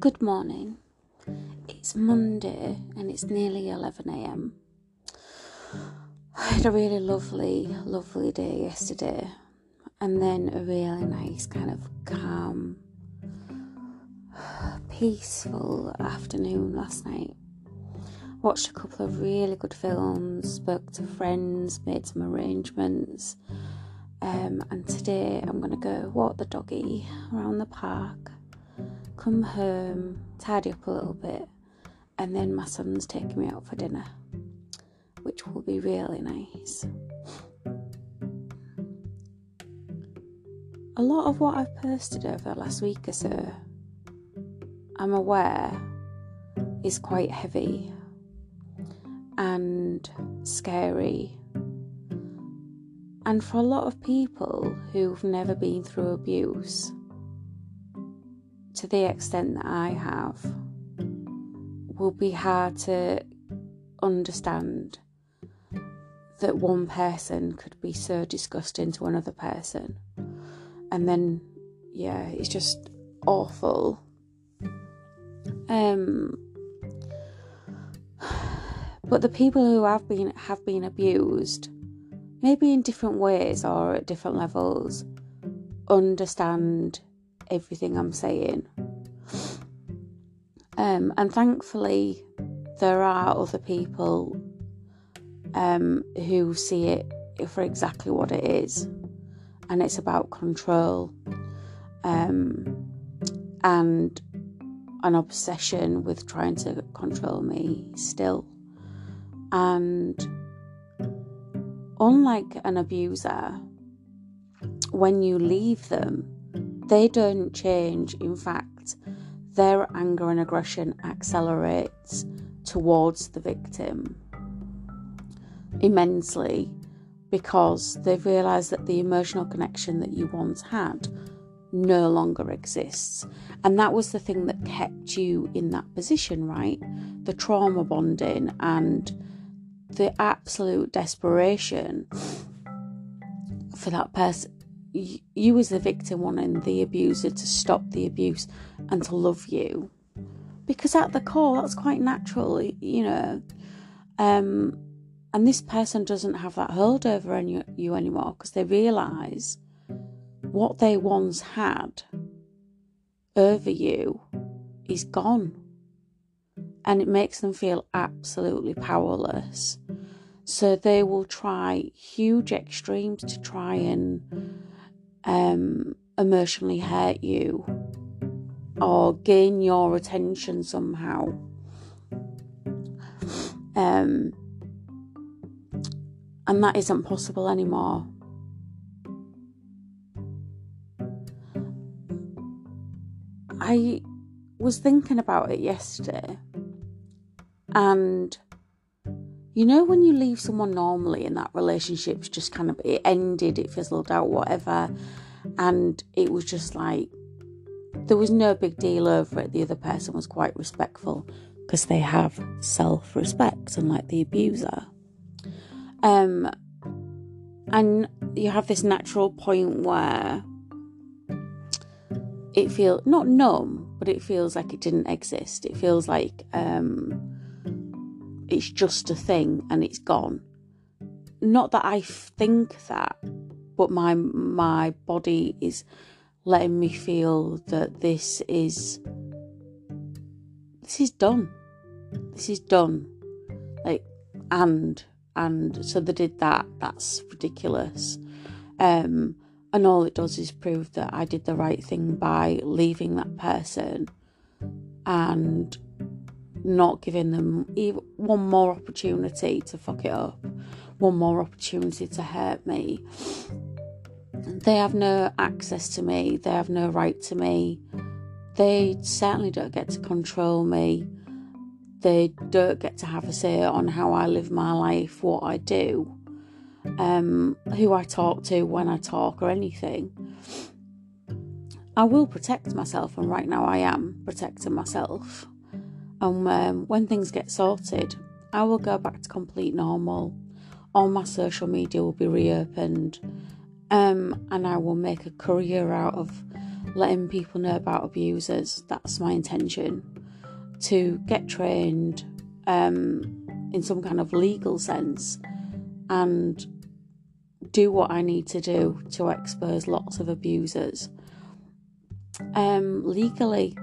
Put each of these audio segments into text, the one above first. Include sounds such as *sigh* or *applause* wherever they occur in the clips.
Good morning. It's Monday and it's nearly 11am. I had a really lovely, lovely day yesterday, and then a really nice, kind of calm, peaceful afternoon last night. Watched a couple of really good films, spoke to friends, made some arrangements, um, and today I'm going to go walk the doggy around the park come home, tidy up a little bit, and then my son's taking me out for dinner, which will be really nice. A lot of what I've posted over the last week or so, I'm aware, is quite heavy and scary. And for a lot of people who've never been through abuse, to the extent that I have will be hard to understand that one person could be so disgusting to another person. And then, yeah, it's just awful. Um, but the people who have been have been abused, maybe in different ways or at different levels, understand everything I'm saying. Um, and thankfully, there are other people um, who see it for exactly what it is, and it's about control um, and an obsession with trying to control me still. And unlike an abuser, when you leave them, they don't change. In fact, their anger and aggression accelerates towards the victim immensely because they've realised that the emotional connection that you once had no longer exists. And that was the thing that kept you in that position, right? The trauma bonding and the absolute desperation for that person you as the victim wanting the abuser to stop the abuse and to love you. Because at the core that's quite natural you know. Um, and this person doesn't have that hold over any, you anymore because they realize what they once had over you is gone. And it makes them feel absolutely powerless. So they will try huge extremes to try and um, emotionally hurt you or gain your attention somehow. Um, and that isn't possible anymore. I was thinking about it yesterday, and you know, when you leave someone normally and that relationship's just kind of it ended, it fizzled out, whatever, and it was just like there was no big deal over it. The other person was quite respectful because they have self respect, unlike the abuser. Um, and you have this natural point where it feels not numb, but it feels like it didn't exist. It feels like um, it's just a thing and it's gone. Not that I think that, but my my body is letting me feel that this is this is done. This is done. Like and and so they did that. That's ridiculous. Um, and all it does is prove that I did the right thing by leaving that person and not giving them one more opportunity to fuck it up, one more opportunity to hurt me. They have no access to me, they have no right to me. They certainly don't get to control me. They don't get to have a say on how I live my life, what I do, um, who I talk to, when I talk, or anything. I will protect myself, and right now I am protecting myself. And um, when things get sorted, I will go back to complete normal. All my social media will be reopened. Um, and I will make a career out of letting people know about abusers. That's my intention. To get trained um, in some kind of legal sense and do what I need to do to expose lots of abusers um, legally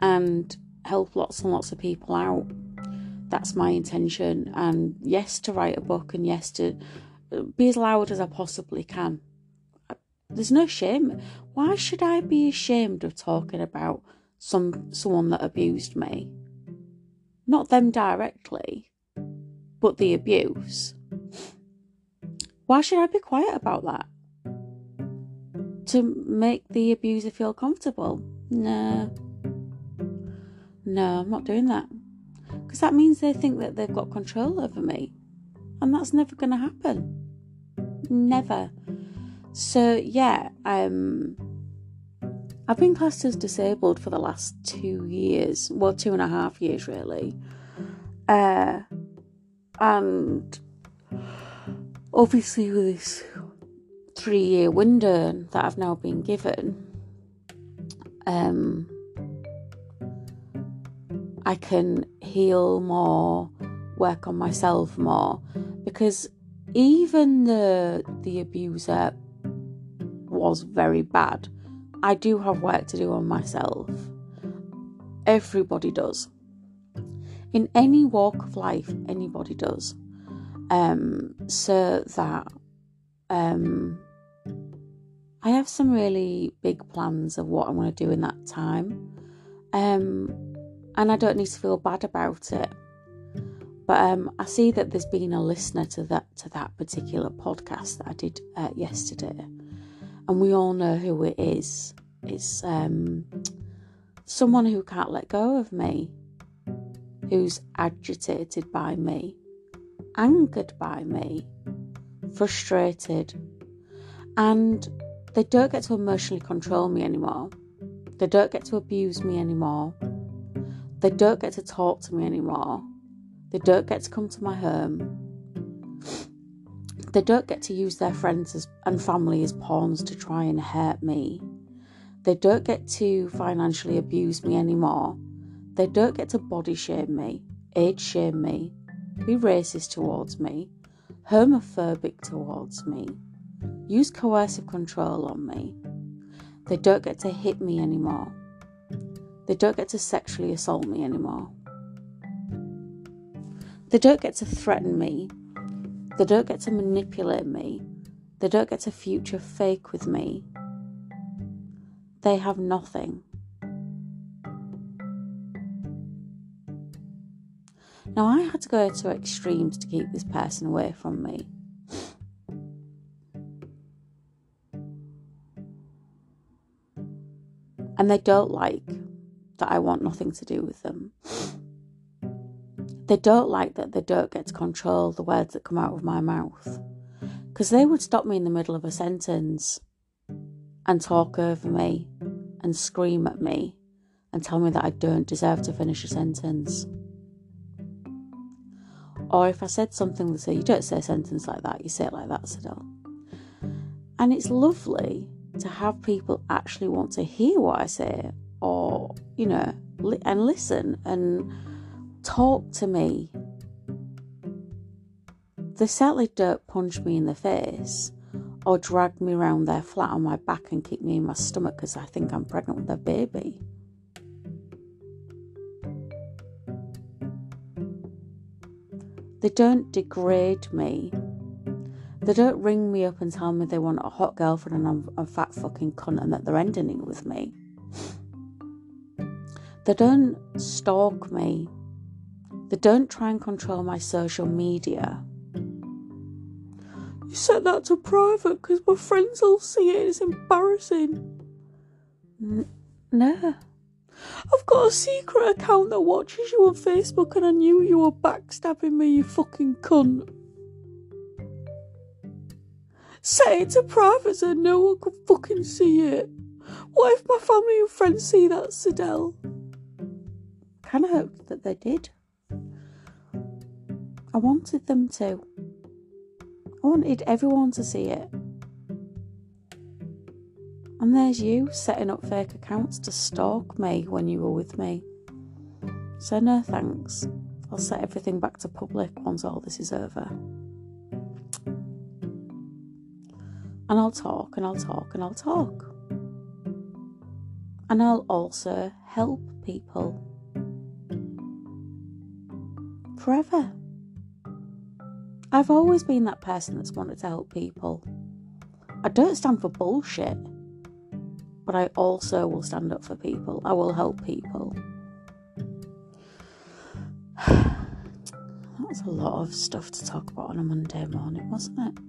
and help lots and lots of people out. That's my intention. And yes, to write a book, and yes, to uh, be as loud as I possibly can. There's no shame. Why should I be ashamed of talking about some someone that abused me? Not them directly, but the abuse. Why should I be quiet about that? To make the abuser feel comfortable? No. No, I'm not doing that. Because that means they think that they've got control over me. And that's never going to happen. Never. So, yeah, um, I've been classed as disabled for the last two years. Well, two and a half years, really. Uh, and obviously, with this three year window that I've now been given, um, I can heal more, work on myself more, because even the the abuser was very bad. I do have work to do on myself. Everybody does. In any walk of life, anybody does. Um, so that um, I have some really big plans of what I'm going to do in that time. Um, and I don't need to feel bad about it. But um, I see that there's been a listener to that to that particular podcast that I did uh, yesterday, and we all know who it is. It's um, someone who can't let go of me, who's agitated by me, angered by me, frustrated, and they don't get to emotionally control me anymore. They don't get to abuse me anymore. They don't get to talk to me anymore. They don't get to come to my home. They don't get to use their friends as, and family as pawns to try and hurt me. They don't get to financially abuse me anymore. They don't get to body shame me, age shame me, be racist towards me, homophobic towards me, use coercive control on me. They don't get to hit me anymore. They don't get to sexually assault me anymore. They don't get to threaten me. They don't get to manipulate me. They don't get to future fake with me. They have nothing. Now, I had to go to extremes to keep this person away from me. And they don't like that I want nothing to do with them. They don't like that they don't get to control the words that come out of my mouth. Because they would stop me in the middle of a sentence and talk over me and scream at me and tell me that I don't deserve to finish a sentence. Or if I said something, they say, You don't say a sentence like that, you say it like that, Sidel. Oh. And it's lovely to have people actually want to hear what I say or, you know, li- and listen and talk to me. They certainly don't punch me in the face or drag me around their flat on my back and kick me in my stomach because I think I'm pregnant with their baby. They don't degrade me. They don't ring me up and tell me they want a hot girlfriend and I'm a fat fucking cunt and that they're ending it with me. They don't stalk me. They don't try and control my social media. You set that to private because my friends will see it. It's embarrassing. N- no. I've got a secret account that watches you on Facebook and I knew you were backstabbing me, you fucking cunt. Set it to private so no one can fucking see it. What if my family and friends see that, Sidel? Kind of hoped that they did. I wanted them to. I wanted everyone to see it. And And there's you setting up fake accounts to stalk me when you were with me. So, no thanks. I'll set everything back to public once all this is over. And I'll talk and I'll talk and I'll talk. And I'll also help people. Forever. I've always been that person that's wanted to help people. I don't stand for bullshit, but I also will stand up for people. I will help people. *sighs* That was a lot of stuff to talk about on a Monday morning, wasn't it?